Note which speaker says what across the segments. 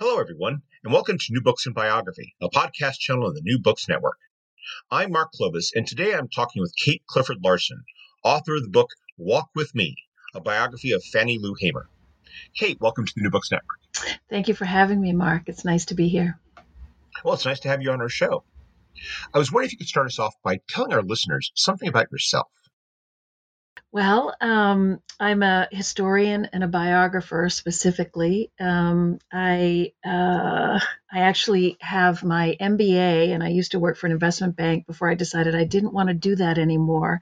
Speaker 1: Hello, everyone, and welcome to New Books and Biography, a podcast channel on the New Books Network. I'm Mark Clovis, and today I'm talking with Kate Clifford Larson, author of the book Walk With Me, a biography of Fannie Lou Hamer. Kate, welcome to the New Books Network.
Speaker 2: Thank you for having me, Mark. It's nice to be here.
Speaker 1: Well, it's nice to have you on our show. I was wondering if you could start us off by telling our listeners something about yourself.
Speaker 2: Well, um, I'm a historian and a biographer specifically. Um, I uh, I actually have my MBA, and I used to work for an investment bank before I decided I didn't want to do that anymore.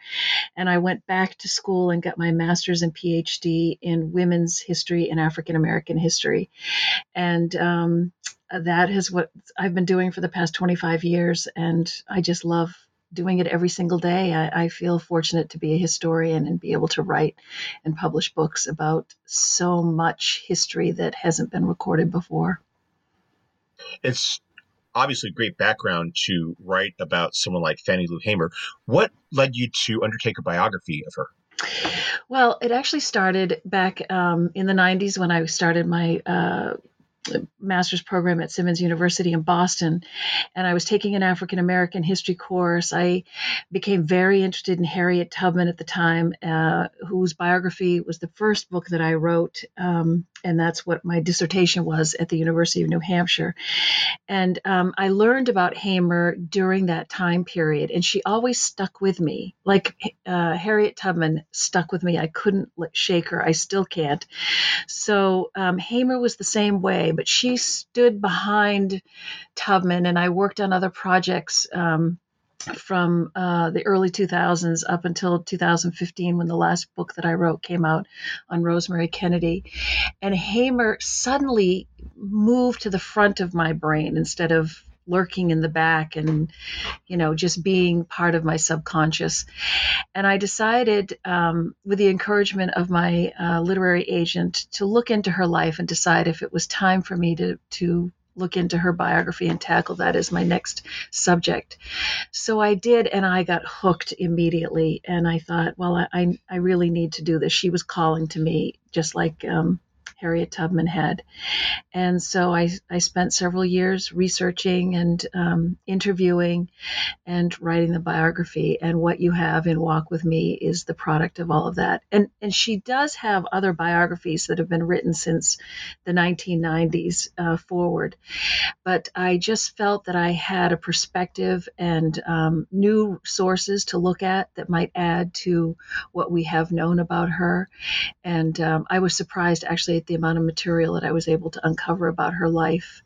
Speaker 2: And I went back to school and got my master's and PhD in women's history and African American history. And um, that is what I've been doing for the past 25 years, and I just love doing it every single day. I, I, feel fortunate to be a historian and be able to write and publish books about so much history that hasn't been recorded before.
Speaker 1: It's obviously a great background to write about someone like Fannie Lou Hamer. What led you to undertake a biography of her?
Speaker 2: Well, it actually started back um, in the 90s when I started my uh, master's program at Simmons University in Boston, and I was taking an African American history course. I became very interested in Harriet Tubman at the time, uh, whose biography was the first book that I wrote, um, and that's what my dissertation was at the University of New Hampshire. And um, I learned about Hamer during that time period, and she always stuck with me, like uh, Harriet Tubman stuck with me. I couldn't shake her. I still can't. So um, Hamer was the same way but she stood behind Tubman, and I worked on other projects. Um, from uh, the early 2000s up until 2015 when the last book that I wrote came out on Rosemary Kennedy. And Hamer suddenly moved to the front of my brain instead of lurking in the back and you know just being part of my subconscious and i decided um, with the encouragement of my uh, literary agent to look into her life and decide if it was time for me to to look into her biography and tackle that as my next subject. So I did, and I got hooked immediately. And I thought, well, I, I really need to do this. She was calling to me, just like um, Harriet Tubman had. And so I, I spent several years researching and um, interviewing and writing the biography. And what you have in Walk with Me is the product of all of that. And, and she does have other biographies that have been written since the 1990s uh, forward. But I just felt that I had a perspective and um, new sources to look at that might add to what we have known about her. And um, I was surprised actually the amount of material that I was able to uncover about her life,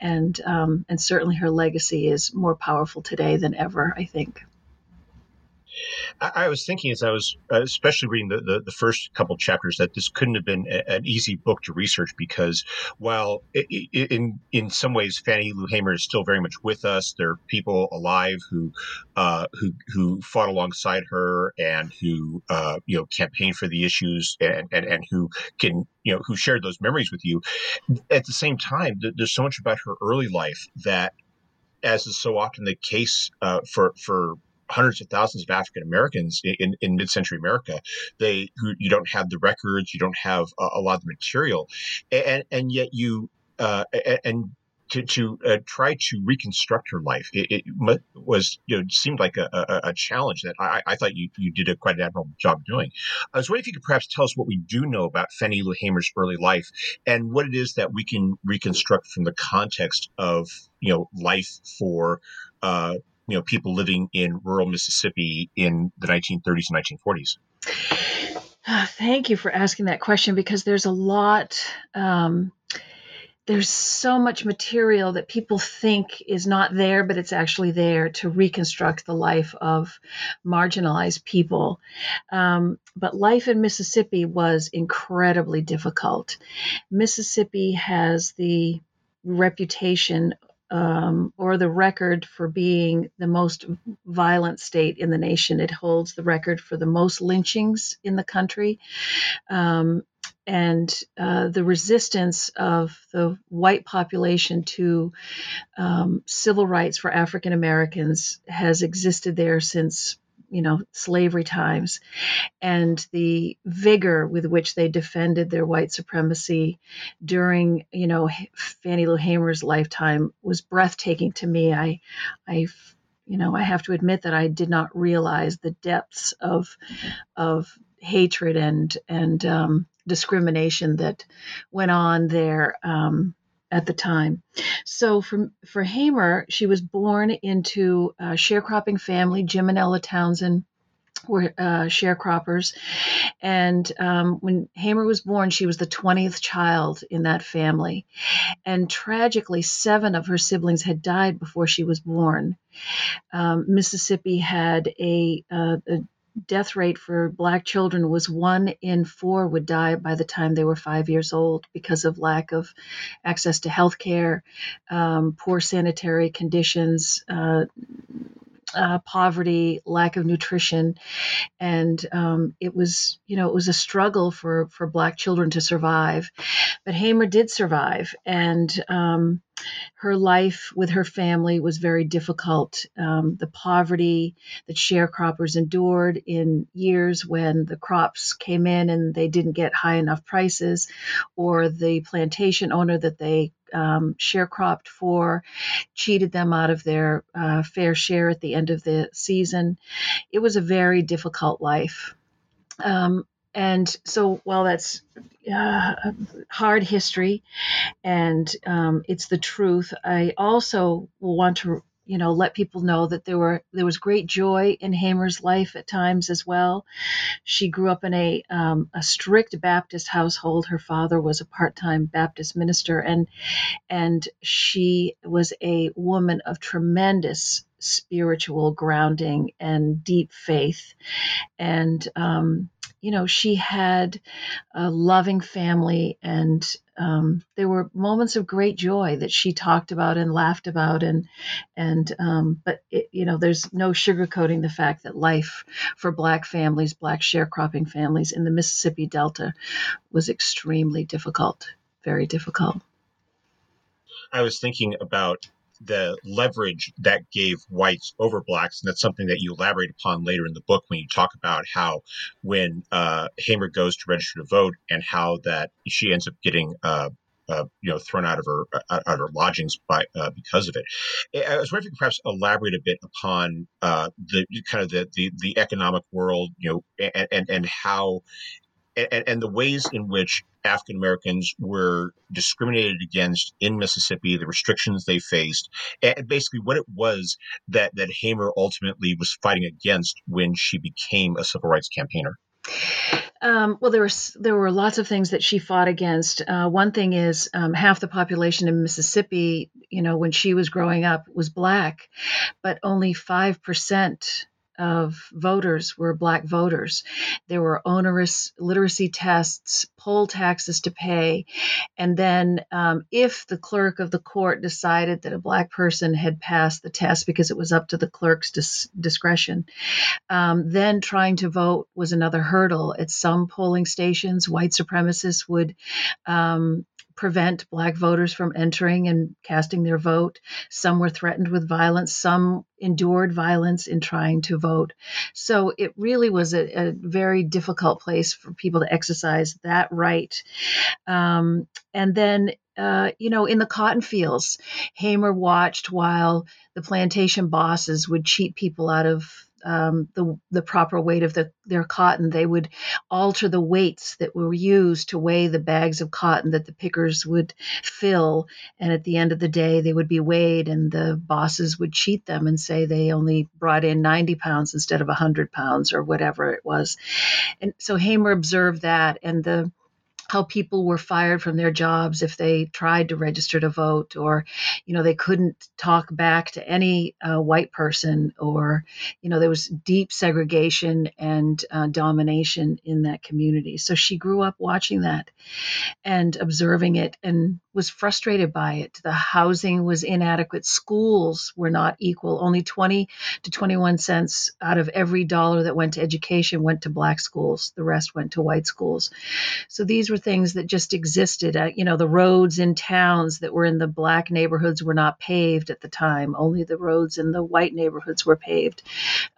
Speaker 2: and um, and certainly her legacy is more powerful today than ever. I think.
Speaker 1: I, I, was thinking as I was, uh, especially reading the, the, the, first couple chapters, that this couldn't have been a, an easy book to research because while it, it, in in some ways Fannie Lou Hamer is still very much with us, there are people alive who uh, who who fought alongside her and who uh, you know campaigned for the issues and, and and who can you know who shared those memories with you. At the same time, there's so much about her early life that as is so often the case uh, for for hundreds of thousands of African Americans in, in mid-century America. They who you don't have the records, you don't have a, a lot of material, and and yet you uh, and to, to uh, try to reconstruct her life. It, it, was, you know, seemed like a, a, a challenge that I, I, thought you, you did a quite an admirable job doing. I was wondering if you could perhaps tell us what we do know about Fannie Lou Hamer's early life and what it is that we can reconstruct from the context of, you know, life for, uh, you know, people living in rural Mississippi in the 1930s and 1940s.
Speaker 2: thank you for asking that question because there's a lot um, there's so much material that people think is not there, but it's actually there to reconstruct the life of marginalized people. Um, but life in Mississippi was incredibly difficult. Mississippi has the reputation um, or the record for being the most violent state in the nation. It holds the record for the most lynchings in the country. Um, and uh, the resistance of the white population to um, civil rights for African Americans has existed there since you know slavery times and the vigor with which they defended their white supremacy during you know Fannie Lou Hamer's lifetime was breathtaking to me. I i you know i have to admit that i did not realize the depths of of hatred and and um, discrimination that went on there um, at the time. So for for Hamer, she was born into a sharecropping family. Jim and Ella Townsend were uh, sharecroppers, and um, when Hamer was born, she was the twentieth child in that family, and tragically, seven of her siblings had died before she was born. Um, Mississippi had a, uh, a death rate for black children was one in four would die by the time they were five years old because of lack of access to health care, um, poor sanitary conditions, uh, uh, poverty, lack of nutrition, and um, it was you know it was a struggle for for black children to survive, but Hamer did survive, and um, her life with her family was very difficult. Um, the poverty that sharecroppers endured in years when the crops came in and they didn't get high enough prices, or the plantation owner that they um, sharecropped for cheated them out of their uh, fair share at the end of the season. It was a very difficult life. Um, and so while that's uh, hard history and um, it's the truth, I also want to you know let people know that there were there was great joy in Hamer's life at times as well. She grew up in a um, a strict Baptist household. Her father was a part time Baptist minister, and and she was a woman of tremendous spiritual grounding and deep faith, and um, you know, she had a loving family, and um, there were moments of great joy that she talked about and laughed about, and and um, but it, you know, there's no sugarcoating the fact that life for Black families, Black sharecropping families in the Mississippi Delta, was extremely difficult, very difficult.
Speaker 1: I was thinking about the leverage that gave whites over blacks. And that's something that you elaborate upon later in the book when you talk about how when uh, Hamer goes to register to vote and how that she ends up getting uh, uh, you know, thrown out of her uh, out of her lodgings by uh, because of it. I was wondering if you could perhaps elaborate a bit upon uh, the kind of the, the, the economic world, you know, and and, and how and, and the ways in which African Americans were discriminated against in Mississippi, the restrictions they faced, and basically what it was that that Hamer ultimately was fighting against when she became a civil rights campaigner.
Speaker 2: Um, well, there were there were lots of things that she fought against. Uh, one thing is um, half the population in Mississippi, you know, when she was growing up, was black, but only five percent of voters were black voters. There were onerous literacy tests, poll taxes to pay, and then um, if the clerk of the court decided that a black person had passed the test because it was up to the clerk's dis- discretion, um, then trying to vote was another hurdle. At some polling stations, white supremacists would um, prevent black voters from entering and casting their vote. Some were threatened with violence. Some endured violence in trying to vote. So it really was a, a very difficult place for people to exercise that right. Um, and then uh, you know, in the cotton fields, Hamer watched while the plantation bosses would cheat people out of um, the the proper weight of the, their cotton. They would alter the weights that were used to weigh the bags of cotton that the pickers would fill, and at the end of the day, they would be weighed, and the bosses would cheat them and say they only brought in 90 pounds instead of 100 pounds or whatever it was. And so Hamer observed that, and the how people were fired from their jobs if they tried to register to vote or you know they couldn't talk back to any uh, white person or you know there was deep segregation and uh, domination in that community. So she grew up watching that and observing it and was frustrated by it the housing was inadequate schools were not equal only 20 to 21 cents out of every dollar that went to education went to black schools the rest went to white schools so these were things that just existed. Uh, you know, the roads in towns that were in the black neighborhoods were not paved at the time. Only the roads in the white neighborhoods were paved.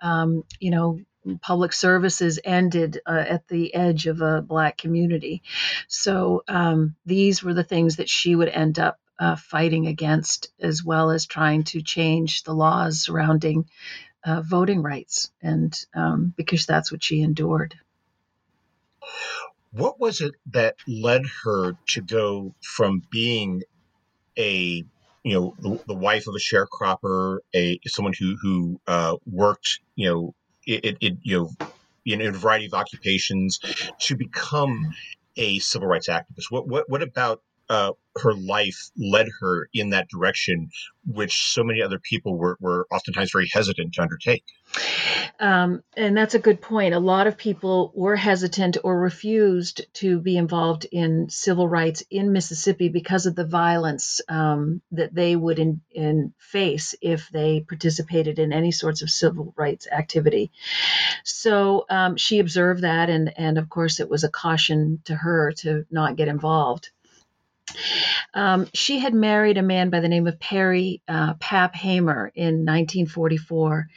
Speaker 2: Um, you know, public services ended uh, at the edge of a black community. So um, these were the things that she would end up uh, fighting against, as well as trying to change the laws surrounding uh, voting rights, and um, because that's what she endured.
Speaker 1: What was it that led her to go from being a you know the, the wife of a sharecropper, a someone who who uh, worked you know it, it you know in a variety of occupations to become a civil rights activist? What what what about uh, her life led her in that direction, which so many other people were, were oftentimes very hesitant to undertake.
Speaker 2: Um, and that's a good point. A lot of people were hesitant or refused to be involved in civil rights in Mississippi because of the violence um, that they would in, in face if they participated in any sorts of civil rights activity. So um, she observed that, and and of course it was a caution to her to not get involved. Um, she had married a man by the name of Perry uh, Pap Hamer in 1944,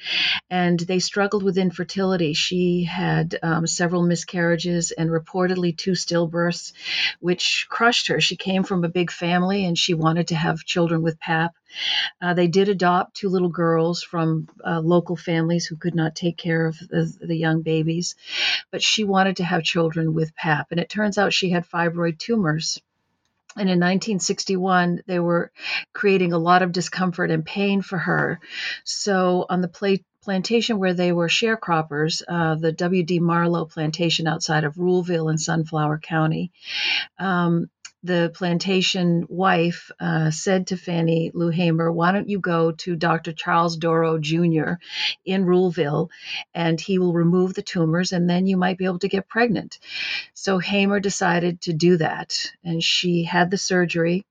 Speaker 2: and they struggled with infertility. She had um, several miscarriages and reportedly two stillbirths, which crushed her. She came from a big family and she wanted to have children with Pap. Uh, they did adopt two little girls from uh, local families who could not take care of the, the, young babies, but she wanted to have children with PAP. And it turns out she had fibroid tumors and in 1961, they were creating a lot of discomfort and pain for her. So, on the pla- plantation where they were sharecroppers, uh, the W.D. Marlowe plantation outside of Ruleville in Sunflower County, um, the plantation wife uh, said to Fannie Lou Hamer, Why don't you go to Dr. Charles Dorough Jr. in Ruleville and he will remove the tumors and then you might be able to get pregnant? So Hamer decided to do that and she had the surgery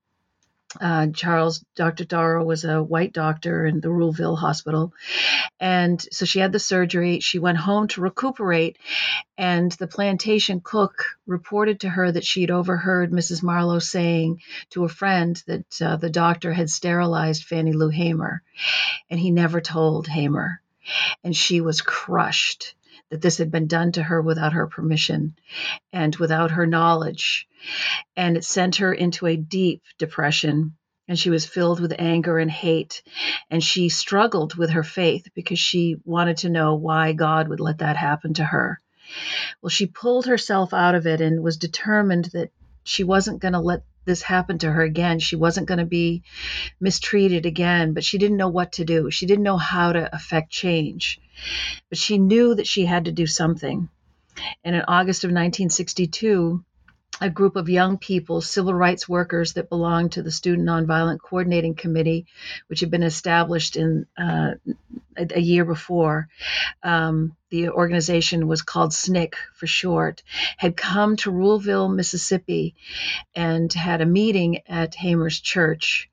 Speaker 2: uh, Charles, Dr. Dorough was a white doctor in the Ruleville Hospital. And so she had the surgery. She went home to recuperate. And the plantation cook reported to her that she'd overheard Mrs. Marlowe saying to a friend that uh, the doctor had sterilized Fannie Lou Hamer. And he never told Hamer. And she was crushed that this had been done to her without her permission and without her knowledge. And it sent her into a deep depression. And she was filled with anger and hate. And she struggled with her faith because she wanted to know why God would let that happen to her. Well, she pulled herself out of it and was determined that she wasn't going to let this happen to her again. She wasn't going to be mistreated again, but she didn't know what to do. She didn't know how to affect change. But she knew that she had to do something. And in August of 1962, a group of young people, civil rights workers that belonged to the Student Nonviolent Coordinating Committee, which had been established in uh, a, a, year before. Um, the organization was called SNCC for short, had come to Ruleville, Mississippi, and had a meeting at Hamer's church.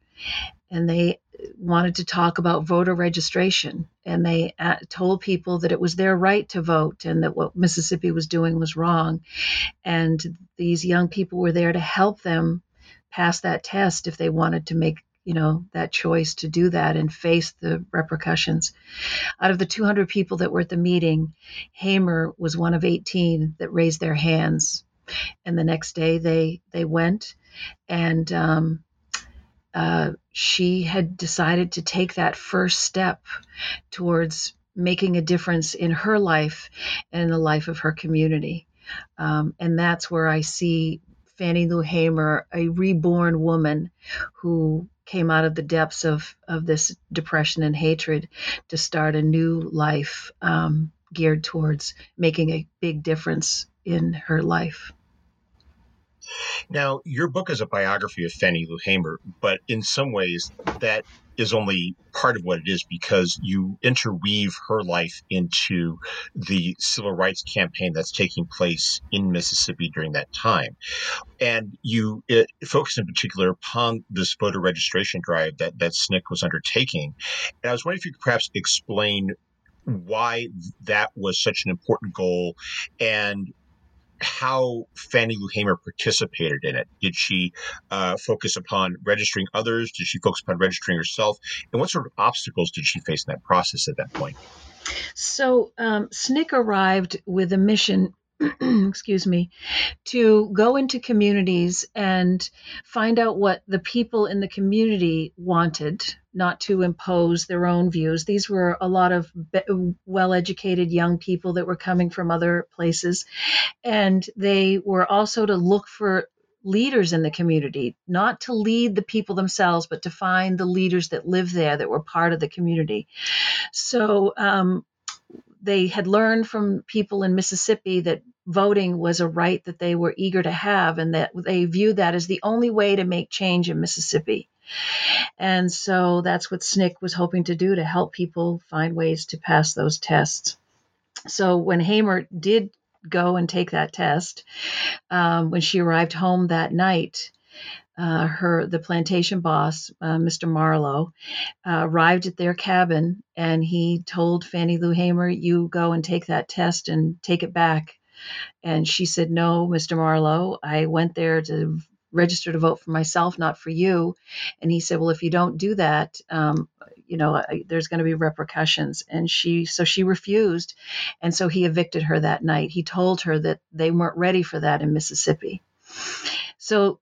Speaker 2: And they wanted to talk about voter registration and they uh, told people that it was their right to vote and that what Mississippi was doing was wrong. And these young people were there to help them pass that test if they wanted to make you know that choice to do that and face the repercussions out of the 200 people that were at the meeting hamer was one of 18 that raised their hands and the next day they they went and um, uh, she had decided to take that first step towards making a difference in her life and the life of her community. Um, and that's where I see Fannie Lou Hamer, a reborn woman who came out of the depths of, of this depression and hatred to start a new life um, geared towards making a big difference in her life.
Speaker 1: Now, your book is a biography of Fannie Lou Hamer, but in some ways that is only part of what it is because you interweave her life into the civil rights campaign that's taking place in Mississippi during that time. And you focus in particular upon this voter registration drive that, that SNCC was undertaking. And I was wondering if you could perhaps explain why that was such an important goal and how Fannie Lou Hamer participated in it. Did she uh, focus upon registering others? Did she focus upon registering herself? And what sort of obstacles did she face in that process at that point?
Speaker 2: So, um, SNCC arrived with a mission excuse me, to go into communities and find out what the people in the community wanted, not to impose their own views. These were a lot of well educated young people that were coming from other places. And they were also to look for leaders in the community, not to lead the people themselves, but to find the leaders that live there that were part of the community. So, um, they had learned from people in Mississippi that voting was a right that they were eager to have and that they viewed that as the only way to make change in Mississippi. And so that's what SNCC was hoping to do to help people find ways to pass those tests. So when Hamer did go and take that test, um, when she arrived home that night, uh, her the plantation boss, uh, Mr. Marlowe, uh, arrived at their cabin and he told Fannie Lou Hamer, "You go and take that test and take it back." And she said, "No, Mr. Marlowe, I went there to register to vote for myself, not for you." And he said, "Well, if you don't do that." Um, you know, I, there's going to be repercussions. And she, so she refused. And so he evicted her that night. He told her that they weren't ready for that in Mississippi. So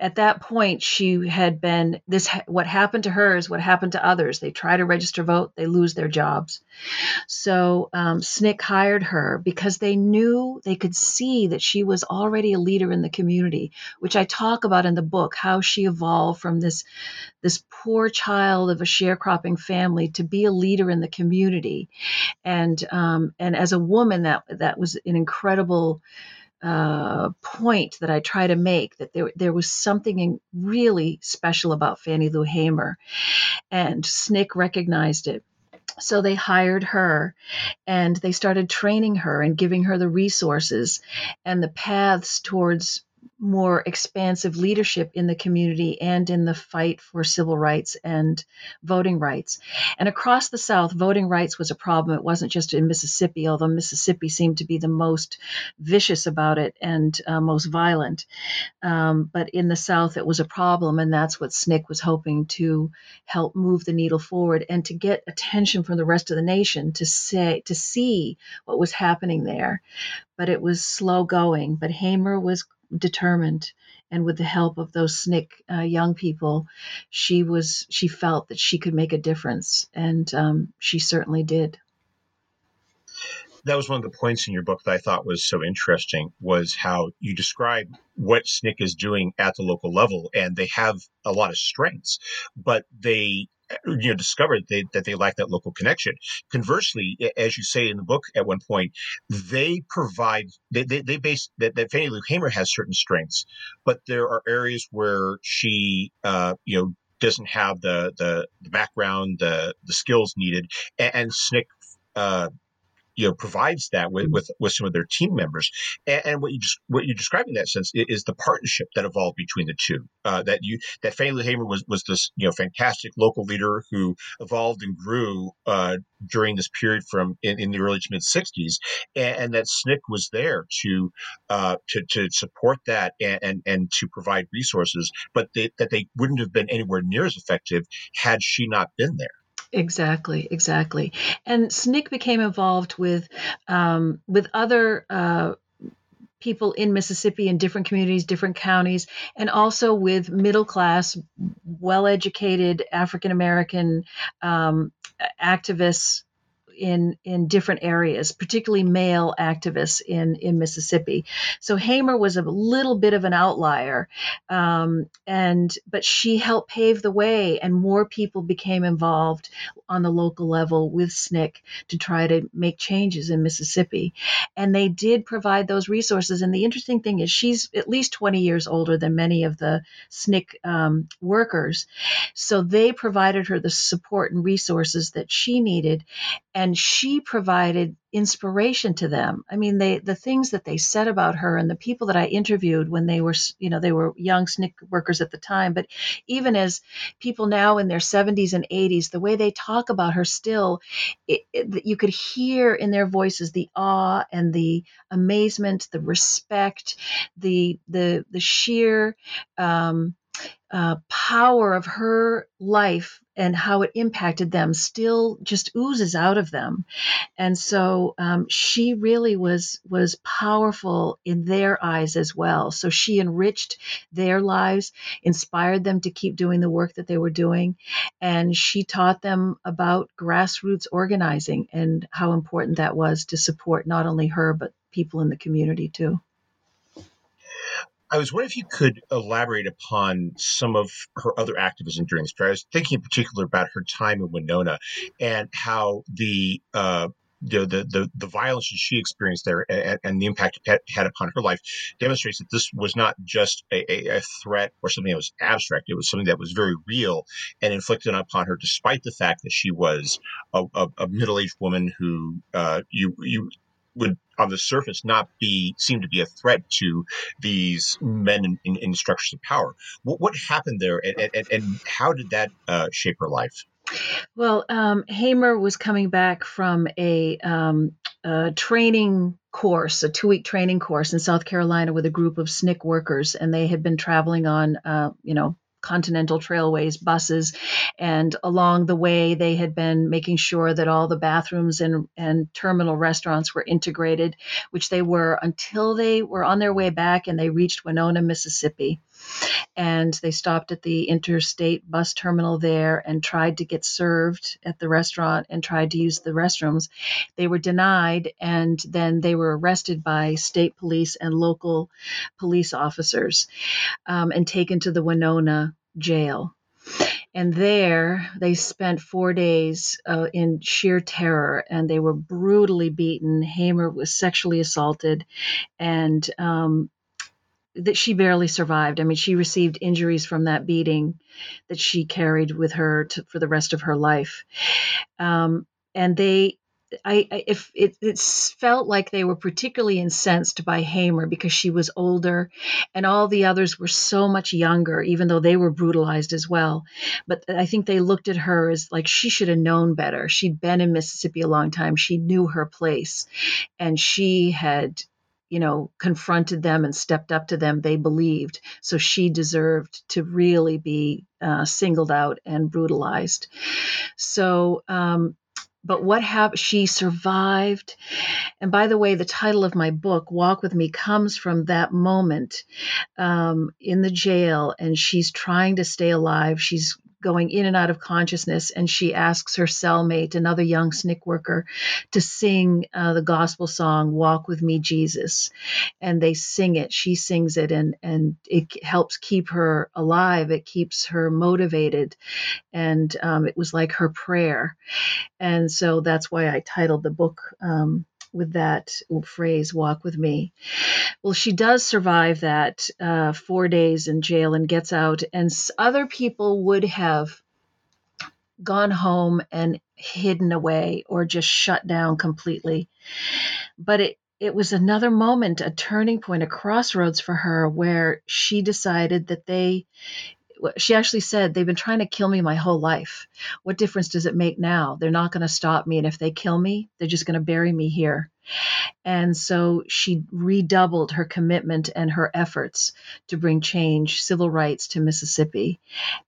Speaker 2: at that point she had been this what happened to her is what happened to others. They try to register vote they lose their jobs. So um, SNCC hired her because they knew they could see that she was already a leader in the community which i talk about in the book how she evolved from this this poor child of a sharecropping family to be a leader in the community. And um, and as a woman that that was an incredible uh, point that I try to make that there there was something really special about Fannie Lou Hamer, and SNCC recognized it. So they hired her and they started training her and giving her the resources and the paths towards more expansive leadership in the community and in the fight for civil rights and voting rights. And across the South, voting rights was a problem. It wasn't just in Mississippi, although Mississippi seemed to be the most vicious about it and uh, most violent. Um, but in the South, it was a problem, and that's what SNCC was hoping to help move the needle forward and to get attention from the rest of the nation to say to see what was happening there. But it was slow going. But Hamer was determined and with the help of those SNCC uh, young people, she was she felt that she could make a difference, and um, she certainly did.
Speaker 1: That was one of the points in your book that I thought was so interesting was how you describe what SNCC is doing at the local level, and they have a lot of strengths, but they you know discovered they, that they lack that local connection. Conversely, as you say in the book at one point, they provide they they, they base that, that Fannie Lou Hamer has certain strengths, but there are areas where she uh, you know doesn't have the the, the background the the skills needed, and, and SNCC uh, you know provides that with with, with some of their team members. And, and what you just what you describe in that sense is, is the partnership that evolved between the two uh, that you that Fannie Hamer was was this you know fantastic local leader who evolved and grew uh, during this period from in, in the early to mid 60s and, and, that SNCC was there to uh, to to support that and, and, and to provide resources but they, that they wouldn't have been anywhere near as effective had she not been there
Speaker 2: Exactly, exactly. And SNCC became involved with um, with other uh, people in Mississippi in different communities, different counties, and also with middle class, well educated African American um, activists in in different areas, particularly male activists in in Mississippi. So Hamer was a little bit of an outlier, um, and but she helped pave the way, and more people became involved on the local level with SNCC to try to make changes in Mississippi, and they did provide those resources. And the interesting thing is, she's at least 20 years older than many of the SNCC um, workers, so they provided her the support and resources that she needed, and and she provided inspiration to them. I mean, they the things that they said about her and the people that I interviewed when they were, you know, they were young SNCC workers at the time, but even as people now in their 70s and 80s, the way they talk about her still, it, it, you could hear in their voices the awe and the amazement, the respect, the the the sheer um, uh, power of her life and how it impacted them still just oozes out of them. And so um, she really was was powerful in their eyes as well. So she enriched their lives inspired them to keep doing the work that they were doing and she taught them about grassroots organizing and how important that was to support not only her but people in the community too
Speaker 1: I was wondering if you could elaborate upon some of her other activism during this period. I was thinking in particular about her time in Winona and how the uh, the, the, the the violence she experienced there and, and, the impact it had upon her life demonstrates that this was not just a, a, threat or something that was abstract. It was something that was very real and inflicted upon her, despite the fact that she was a, a, a middle aged woman who uh, you you would on the surface not be seem to be a threat to these men in, in, in structures of power. What, what happened there, and, and, and how did that uh, shape her life?
Speaker 2: Well, um, Hamer was coming back from a, um, a training course, a two week training course in South Carolina with a group of SNCC workers, and they had been traveling on, uh, you know, Continental Trailways buses. And along the way, they had been making sure that all the bathrooms and, and terminal restaurants were integrated, which they were until they were on their way back and they reached Winona, Mississippi. And they stopped at the interstate bus terminal there and tried to get served at the restaurant and tried to use the restrooms. They were denied, and then they were arrested by state police and local police officers um, and taken to the Winona jail. And there they spent four days uh, in sheer terror and they were brutally beaten. Hamer was sexually assaulted and um, that she barely survived. I mean, she received injuries from that beating that she carried with her to, for the rest of her life. Um, and they, I, I if it, it felt like they were particularly incensed by Hamer because she was older, and all the others were so much younger, even though they were brutalized as well. But I think they looked at her as like she should have known better. She'd been in Mississippi a long time. She knew her place, and she had you know, confronted them and stepped up to them, they believed. So she deserved to really be uh, singled out and brutalized. So, um, but what happened? She survived. And by the way, the title of my book, Walk with Me, comes from that moment um, in the jail, and she's trying to stay alive. She's going in and out of consciousness, and she asks her cellmate, another young SNCC worker, to sing uh, the gospel song "Walk with Me, Jesus," and they sing it. She sings it, and and it helps keep her alive. It keeps her motivated, and um, it was like her prayer, and so that's why I titled the book. Um, with that phrase, walk with me. Well, she does survive that uh, four days in jail and gets out, and other people would have gone home and hidden away or just shut down completely. But it, it was another moment, a turning point, a crossroads for her where she decided that they she actually said they've been trying to kill me my whole life. What difference does it make now? They're not going to stop me and if they kill me they're just going to bury me here. And so she redoubled her commitment and her efforts to bring change civil rights to mississippi.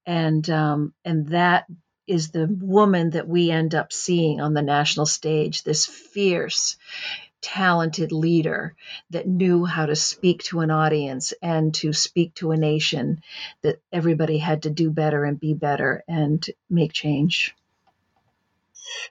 Speaker 2: And um, and that is the woman that we end up seeing on the national stage this fierce talented leader that knew how to speak to an audience and to speak to a nation that everybody had to do better and be better and make change.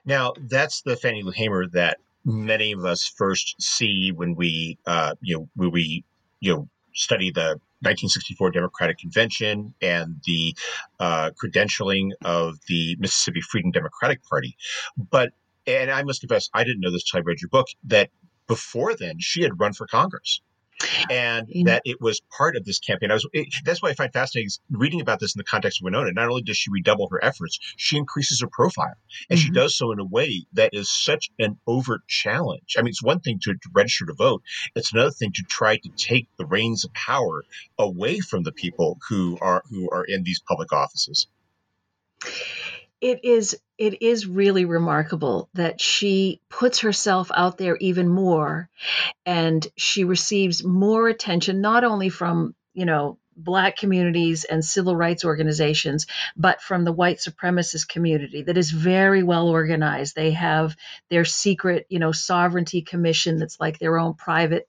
Speaker 1: Now, that's the Fannie Lou Hamer that many of us first see when we, uh, you know, when we, you know, study the 1964 Democratic Convention and the uh, credentialing of the Mississippi Freedom Democratic Party. But and I must confess, I didn't know this till I read your book that before then she had run for Congress and mm-hmm. that it was part of this campaign. I was it, that's why I find fascinating reading about this in the context of Winona. Not only does she redouble her efforts, she increases her profile, and mm-hmm. she does so in a way that is such an overt challenge. I mean, it's one thing to, to, register to vote; it's another thing to try to take the reins of power away from the people who are who are in these public offices
Speaker 2: it is it is really remarkable that she puts herself out there even more and she receives more attention not only from you know black communities and civil rights organizations but from the white supremacist community that is very well organized. They have their secret you know sovereignty commission that's like their own private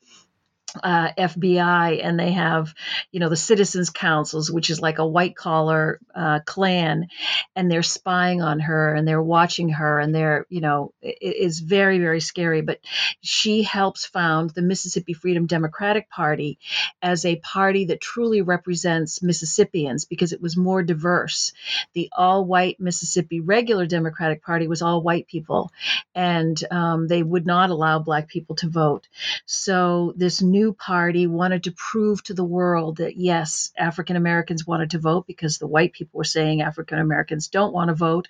Speaker 2: uh, FBI and they have, you know, the Citizens Councils, which is like a white collar uh, Klan, and they're spying on her and they're watching her and they're, you know, it is very, very scary. But she helps found the Mississippi Freedom Democratic Party as a party that truly represents Mississippians because it was more diverse. The all white Mississippi regular Democratic Party was all white people, and um, they would not allow black people to vote. So this new new party wanted to prove to the world that yes, African Americans wanted to vote because the white people were saying African Americans don't want to vote.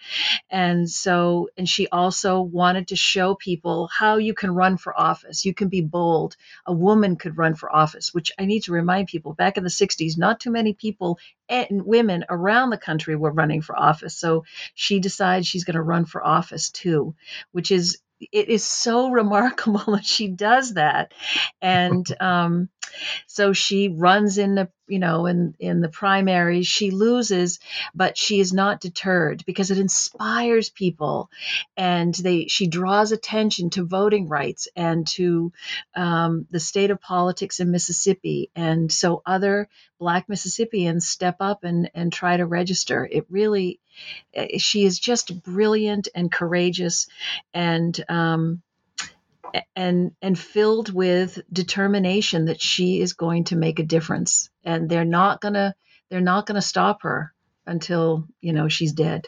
Speaker 2: And so, and she also wanted to show people how you can run for office. You can be bold. A woman could run for office, which I need to remind people back in the 60s, not too many people and women around the country were running for office. So she decides she's going to run for office too, which is it is so remarkable that she does that. And um, so she runs in the you know in in the primaries. She loses but she is not deterred because it inspires people. And they she draws attention to voting rights and to um, the state of politics in mississippi. And so other black mississippians step up and and try to register. It really eh, she is just brilliant and courageous. And um, and and filled with determination that she is going to make a difference and they're not going to they're not going to stop her until you know she's dead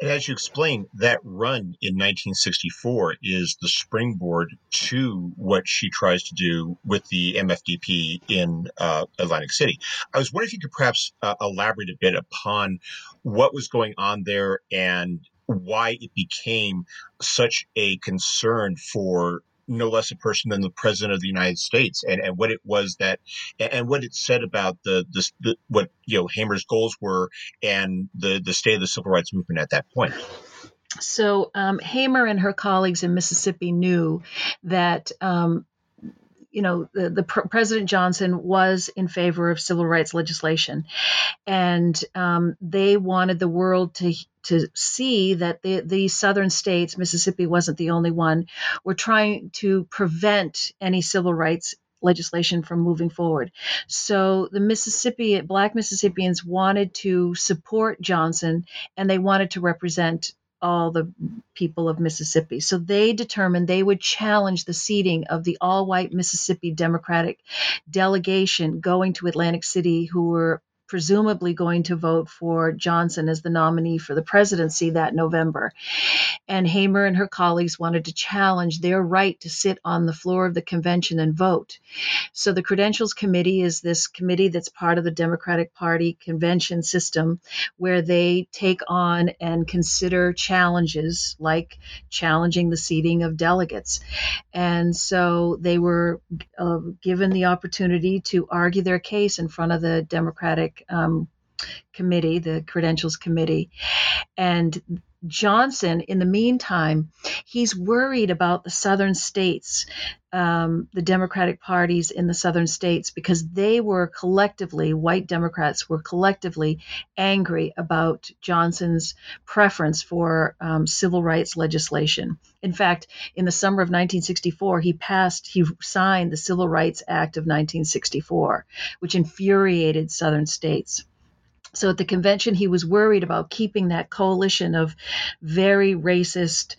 Speaker 1: and as you explained, that run in 1964 is the springboard to what she tries to do with the MFDP in uh, Atlantic City. I was wondering if you could perhaps uh, elaborate a bit upon what was going on there and why it became such a concern for no less a person than the president of the United States, and, and what it was that, and what it said about the, the, the what you know Hamer's goals were, and the the state of the civil rights movement at that point.
Speaker 2: So um, Hamer and her colleagues in Mississippi knew that um, you know, the, the President Johnson was in favor of civil rights legislation, and um, they wanted the world to to see that the the southern states, Mississippi wasn't the only one, were trying to prevent any civil rights legislation from moving forward. So the Mississippi, black Mississippians wanted to support Johnson and they wanted to represent all the people of Mississippi. So they determined they would challenge the seating of the all white Mississippi Democratic delegation going to Atlantic City, who were presumably going to vote for Johnson as the nominee for the presidency that November. And Hamer and her colleagues wanted to challenge their right to sit on the floor of the convention and vote. So the Credentials Committee is this committee that's part of the Democratic Party convention system where they take on and consider challenges like challenging the seating of delegates. And so they were uh, given the opportunity to argue their case in front of the Democratic um, committee, the credentials committee. And Johnson, in the meantime, he's worried about the southern states, um, the Democratic parties in the southern states, because they were collectively, white Democrats were collectively angry about Johnson's preference for um, civil rights legislation. In fact, in the summer of 1964, he passed, he signed the Civil Rights Act of 1964, which infuriated southern states. So at the convention, he was worried about keeping that coalition of very racist,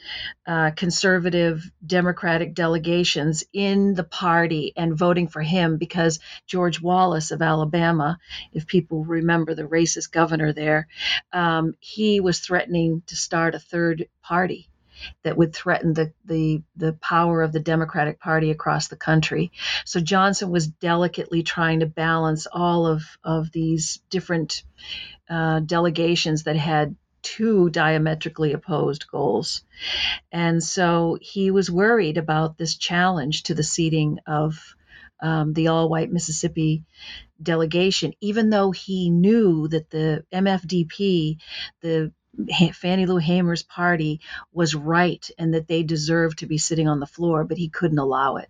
Speaker 2: uh, conservative Democratic delegations in the party and voting for him because George Wallace of Alabama, if people remember the racist governor there, um, he was threatening to start a third party that would threaten the, the, the power of the Democratic Party across the country. So Johnson was delicately trying to balance all of, of these different uh, delegations that had two diametrically opposed goals. And so he was worried about this challenge to the seating of um, the all white Mississippi delegation, even though he knew that the MFDP, the Fannie Lou Hamer's party was right and that they deserved to be sitting on the floor, but he couldn't allow it.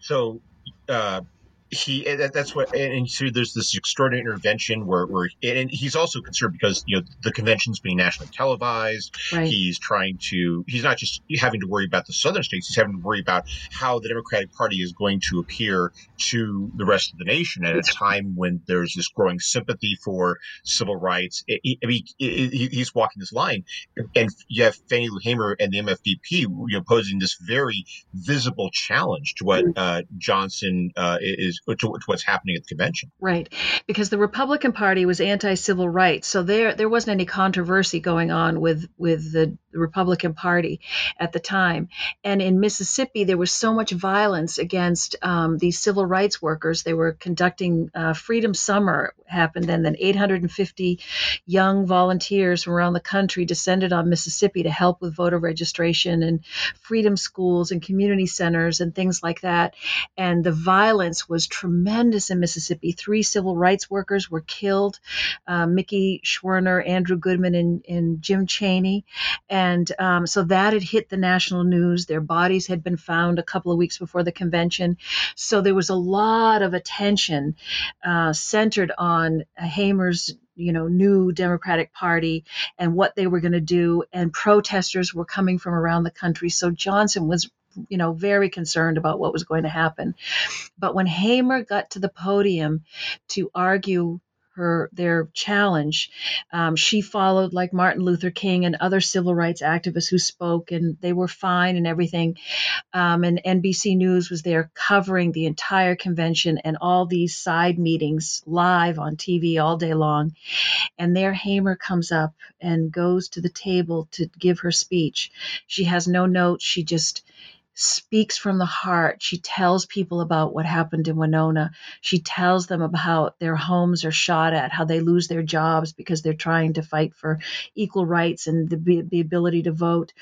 Speaker 1: So, uh, he that's what and so there's this extraordinary intervention where, where and he's also concerned because you know the convention's being nationally televised. Right. he's trying to he's not just having to worry about the southern states he's having to worry about how the democratic party is going to appear to the rest of the nation at a time when there's this growing sympathy for civil rights. I mean he's walking this line. And you have fannie lou hamer and the mfdp you know posing this very visible challenge to what uh, johnson uh, is to, to, what's happening at the convention.
Speaker 2: Right, because the Republican Party was anti-civil rights, so there there wasn't any controversy going on with with the Republican Party at the time. And in Mississippi, there was so much violence against um, these civil rights workers. They were conducting uh, Freedom Summer happened, then. then 850 young volunteers from around the country descended on Mississippi to help with voter registration and freedom schools and community centers and things like that. And the violence was tremendous in Mississippi. Three civil rights workers were killed uh, Mickey Schwerner, Andrew Goodman, and, and Jim Chaney. And um, so that had hit the national news. Their bodies had been found a couple of weeks before the convention. So there was a lot of attention uh, centered on Hamer's you know new democratic party and what they were going to do and protesters were coming from around the country so johnson was you know, very concerned about what was going to happen. But when Hamer got to the podium to argue her their challenge. Um, she followed like Martin Luther King and other civil rights activists who spoke, and they were fine and everything. Um, and NBC News was there covering the entire convention and all these side meetings live on TV all day long. And there, Hamer comes up and goes to the table to give her speech. She has no notes. She just speaks from the heart. She tells people about what happened in Winona. She tells them about their homes are shot at, how they lose their jobs because they're trying to fight for equal rights and the, the ability to vote.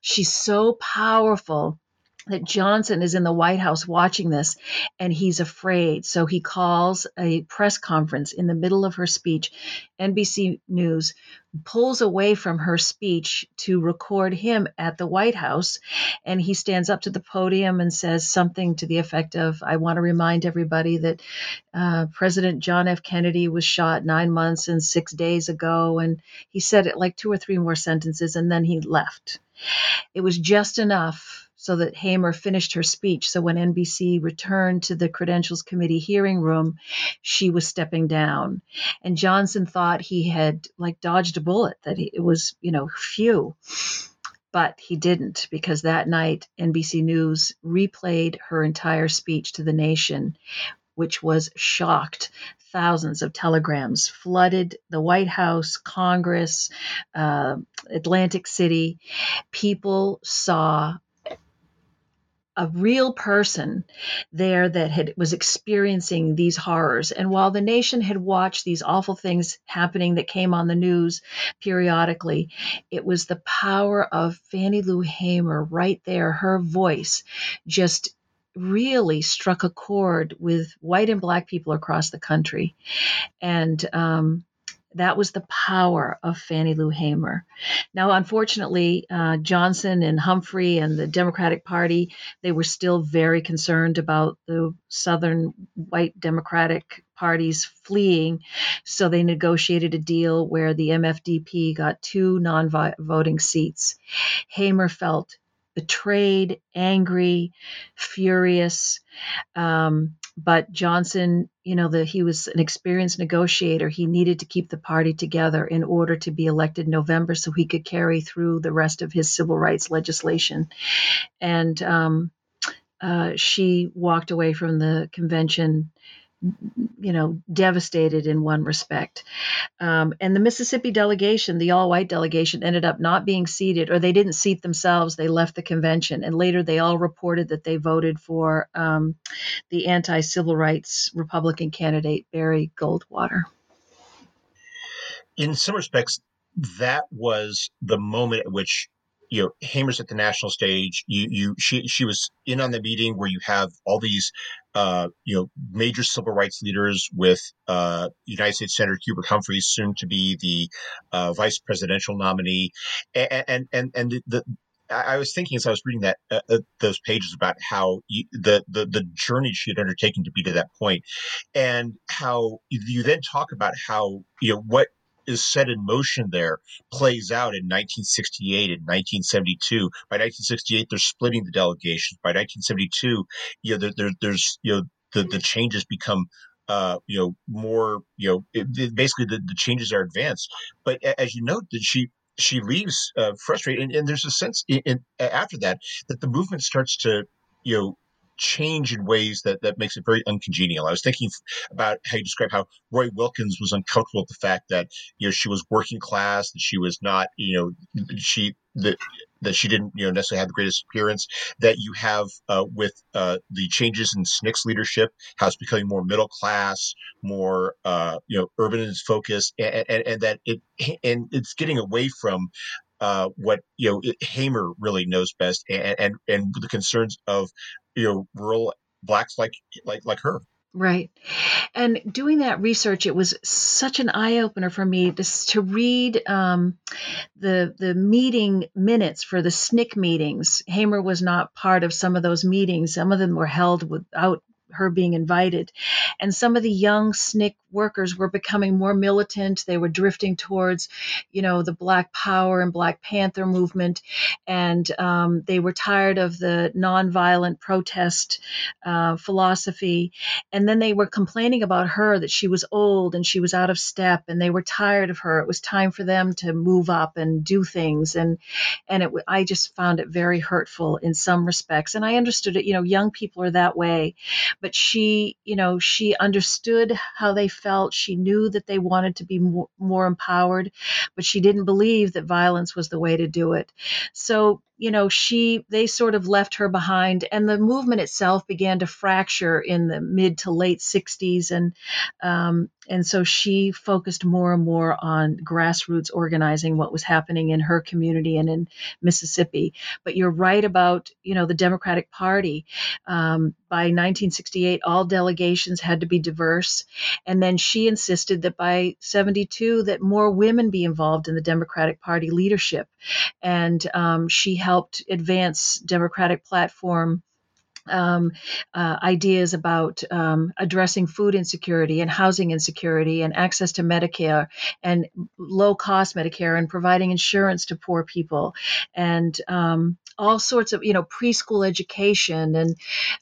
Speaker 2: She's so powerful that Johnson is in the White House watching this and he's afraid. So he calls a press conference in the middle of her speech. NBC News pulls away from her speech to record him at the White House. And he stands up to the podium and says something to the effect of I want to remind everybody that uh, President John F. Kennedy was shot nine months and six days ago. And he said it like two or three more sentences and then he left. It was just enough so that Hamer finished her speech. So when NBC returned to the Credentials Committee hearing room, she was stepping down. And Johnson thought he had like dodged a bullet, that he, it was, you know, phew. But he didn't because that night NBC News replayed her entire speech to the nation, which was shocked thousands of telegrams flooded the White House, Congress, uh, Atlantic City. People saw a real person there that had was experiencing these horrors and while the nation had watched these awful things happening that came on the news periodically it was the power of Fannie Lou Hamer right there her voice just really struck a chord with white and black people across the country. And um, that was the power of Fannie Lou Hamer. Now, unfortunately, uh, Johnson and Humphrey and the Democratic Party, they were still very concerned about the Southern white Democratic parties fleeing. So they negotiated a deal where the MFDP got two non voting seats. Hamer felt betrayed, angry, furious. Um, but Johnson, you know, that he was an experienced negotiator. He needed to keep the party together in order to be elected November so he could carry through the rest of his civil rights legislation. And um, uh, she walked away from the convention you know, devastated in one respect. Um, and the Mississippi delegation, the all white delegation, ended up not being seated, or they didn't seat themselves. They left the convention. And later they all reported that they voted for um, the anti civil rights Republican candidate, Barry Goldwater.
Speaker 1: In some respects, that was the moment at which you know Hamer's at the national stage. You you she she was in on the meeting where you have all these uh, you know major civil rights leaders with uh, United States Senator Hubert Humphreys, soon to be the uh, vice presidential nominee, and and and, and the, I was thinking as I was reading that uh, uh, those pages about how you, the, the the journey she had undertaken to be to that point, and how you then talk about how you know what is set in motion there plays out in 1968 and 1972. By 1968, they're splitting the delegations. By 1972, you know, there, there, there's, you know, the, the changes become uh, you know, more, you know, it, it basically the, the changes are advanced. But as you note, that she she leaves uh, frustrated, and, and, there's a sense in, in, after that that the movement starts to, you know, change in ways that that makes it very uncongenial. I was thinking about how you describe how Roy Wilkins was uncomfortable with the fact that you know she was working class, that she was not you know she that that she didn't you know necessarily have the greatest appearance. That you have uh, with uh, the changes in SNCC's leadership, how it's becoming more middle class, more uh, you know urban in its focus, and, and, and that it and it's getting away from uh, what you know Hamer really knows best, and, and and the concerns of you know rural blacks like like like her.
Speaker 2: Right. And doing that research, it was such an eye opener for me to, to read um, the the meeting minutes for the SNCC meetings. Hamer was not part of some of those meetings. Some of them were held without her being invited. And some of the young SNCC workers were becoming more militant. They were drifting towards, you know, the Black Power and Black Panther movement, and um, they were tired of the nonviolent protest uh, philosophy. And then they were complaining about her that she was old and she was out of step, and they were tired of her. It was time for them to move up and do things, and and it I just found it very hurtful in some respects. And I understood it. You know, young people are that way, but she, you know, she understood how they felt. She knew that they wanted to be more, more empowered, but she didn't believe that violence was the way to do it. So you know she they sort of left her behind and the movement itself began to fracture in the mid to late 60s and um, and so she focused more and more on grassroots organizing what was happening in her community and in mississippi. But you're right about you know the democratic party. Um, by 1968 all delegations had to be diverse and then she insisted that by 72 that more women be involved in the democratic party leadership. And um, she helped advance Democratic platform um, uh, ideas about um, addressing food insecurity and housing insecurity and access to Medicare and low cost Medicare and providing insurance to poor people and um, all sorts of you know preschool education and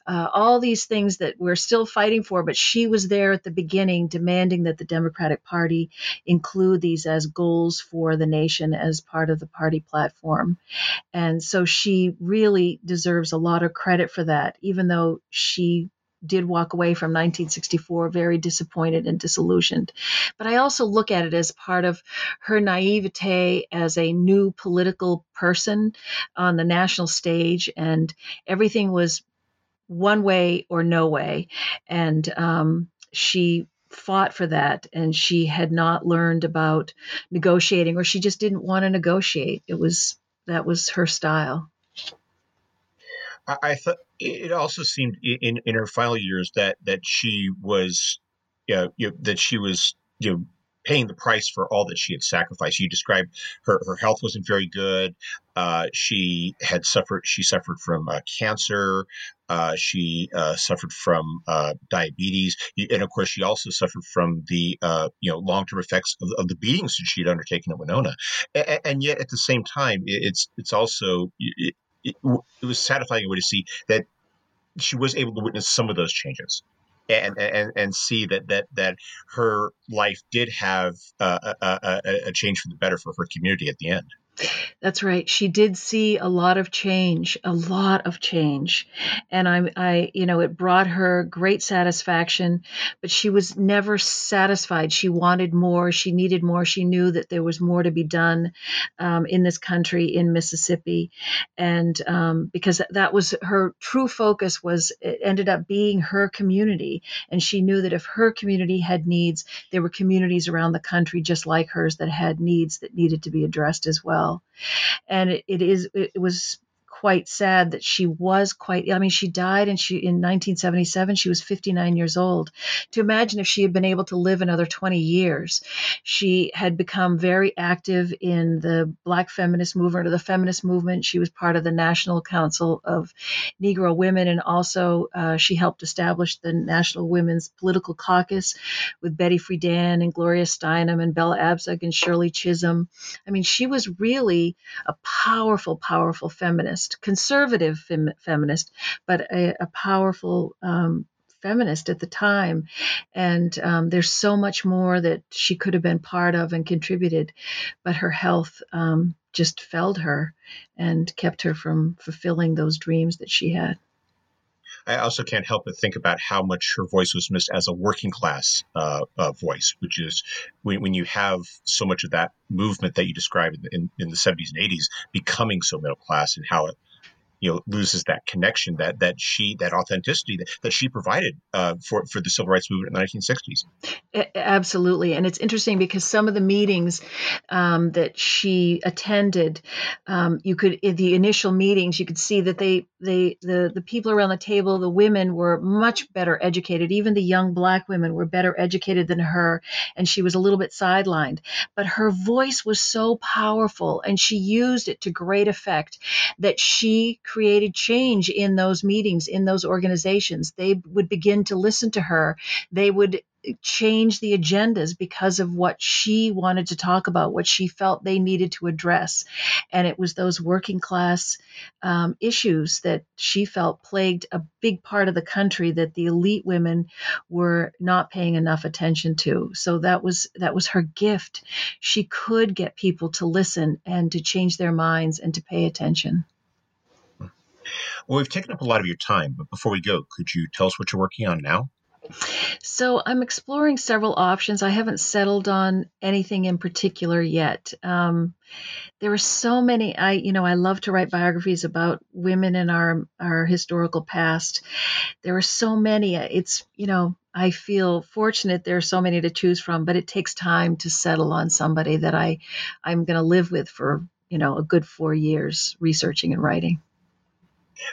Speaker 2: uh, all these things that we're still fighting for. But she was there at the beginning, demanding that the Democratic Party include these as goals for the nation as part of the party platform, and so she really deserves a lot of credit for that, even though she did walk away from 1964 very disappointed and disillusioned. But I also look at it as part of her naivete as a new political person on the national stage, and everything was one way or no way. And um, she fought for that and she had not learned about negotiating or she just didn't want to negotiate it was that was her style
Speaker 1: I, I thought it also seemed in in her final years that that she was, yeah, you know, that she was you know paying the price for all that she had sacrificed. You described her her health wasn't very good. Uh, she had suffered. She suffered from uh, cancer. Uh, she uh, suffered from uh, diabetes, and of course, she also suffered from the uh, you know long term effects of, of, the beatings that she had undertaken at Winona. And, and, yet, at the same time, it's it's also it, it, it was satisfying to see that she was able to witness some of those changes and and and see that that that her life did have uh, a, a, a, change for the better for her community at the end.
Speaker 2: That's right. She did see a lot of change, a lot of change. And I, I, you know, it brought her great satisfaction, but she was never satisfied. She wanted more. She needed more. She knew that there was more to be done um, in this country, in Mississippi. And um, because that was her true focus was, it ended up being her community. And she knew that if her community had needs, there were communities around the country just like hers that had needs that needed to be addressed as well well. And it, it is it was quite sad that she was quite I mean she died and she in 1977 she was 59 years old. To imagine if she had been able to live another 20 years. She had become very active in the black feminist movement or the feminist movement. She was part of the National Council of Negro Women and also uh, she helped establish the National Women's Political Caucus with Betty Friedan and Gloria Steinem and Bella Abzug and Shirley Chisholm. I mean she was really a powerful powerful feminist feminist, conservative fem- feminist, but a, a powerful um, feminist at the time. And um, there's so much more that she could have been part of and contributed, but her health um, just felled her and kept her from fulfilling those dreams that she had.
Speaker 1: I also can't help but think about how much her voice was missed as a working class uh, uh, voice, which is when, when, you have so much of that movement that you described in, in, in the 70s and 80s becoming so middle class and how it you know loses that connection that that she that authenticity that, that she provided uh, for for the civil rights movement in the 1960s
Speaker 2: absolutely. And it's interesting because some of the meetings um, that she attended um, you could in the initial meetings you could see that they they the the people around the table the women were much better educated. Even the young black women were better educated than her and she was a little bit sidelined. But her voice was so powerful and she used it to great effect that she created change in those meetings, in those organizations. They would begin to listen to her. They would change the agendas because of what she wanted to talk about, what she felt they needed to address. And it was those working class um, issues that she felt plagued a big part of the country that the elite women were not paying enough attention to. So that was that was her gift. She could get people to listen and to change their minds and to pay attention.
Speaker 1: Well, we've taken up a lot of your time, but before we go, could you tell us what you're working on now?
Speaker 2: So I'm exploring several options. I haven't settled on anything in particular yet. Um, there are so many. I, you know, I love to write biographies about women in our our historical past. There are so many. It's, you know, I feel fortunate there are so many to choose from, but it takes time to settle on somebody that I I'm going to live with for you know a good four years researching and writing.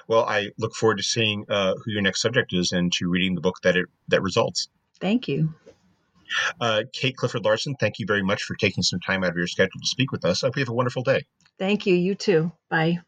Speaker 1: Well, I look forward to seeing uh, who your next subject is and to reading the book that it that results.
Speaker 2: Thank you.
Speaker 1: Uh, Kate Clifford Larson, thank you very much for taking some time out of your schedule to speak with us. I hope you have a wonderful day.
Speaker 2: Thank you. You too. Bye.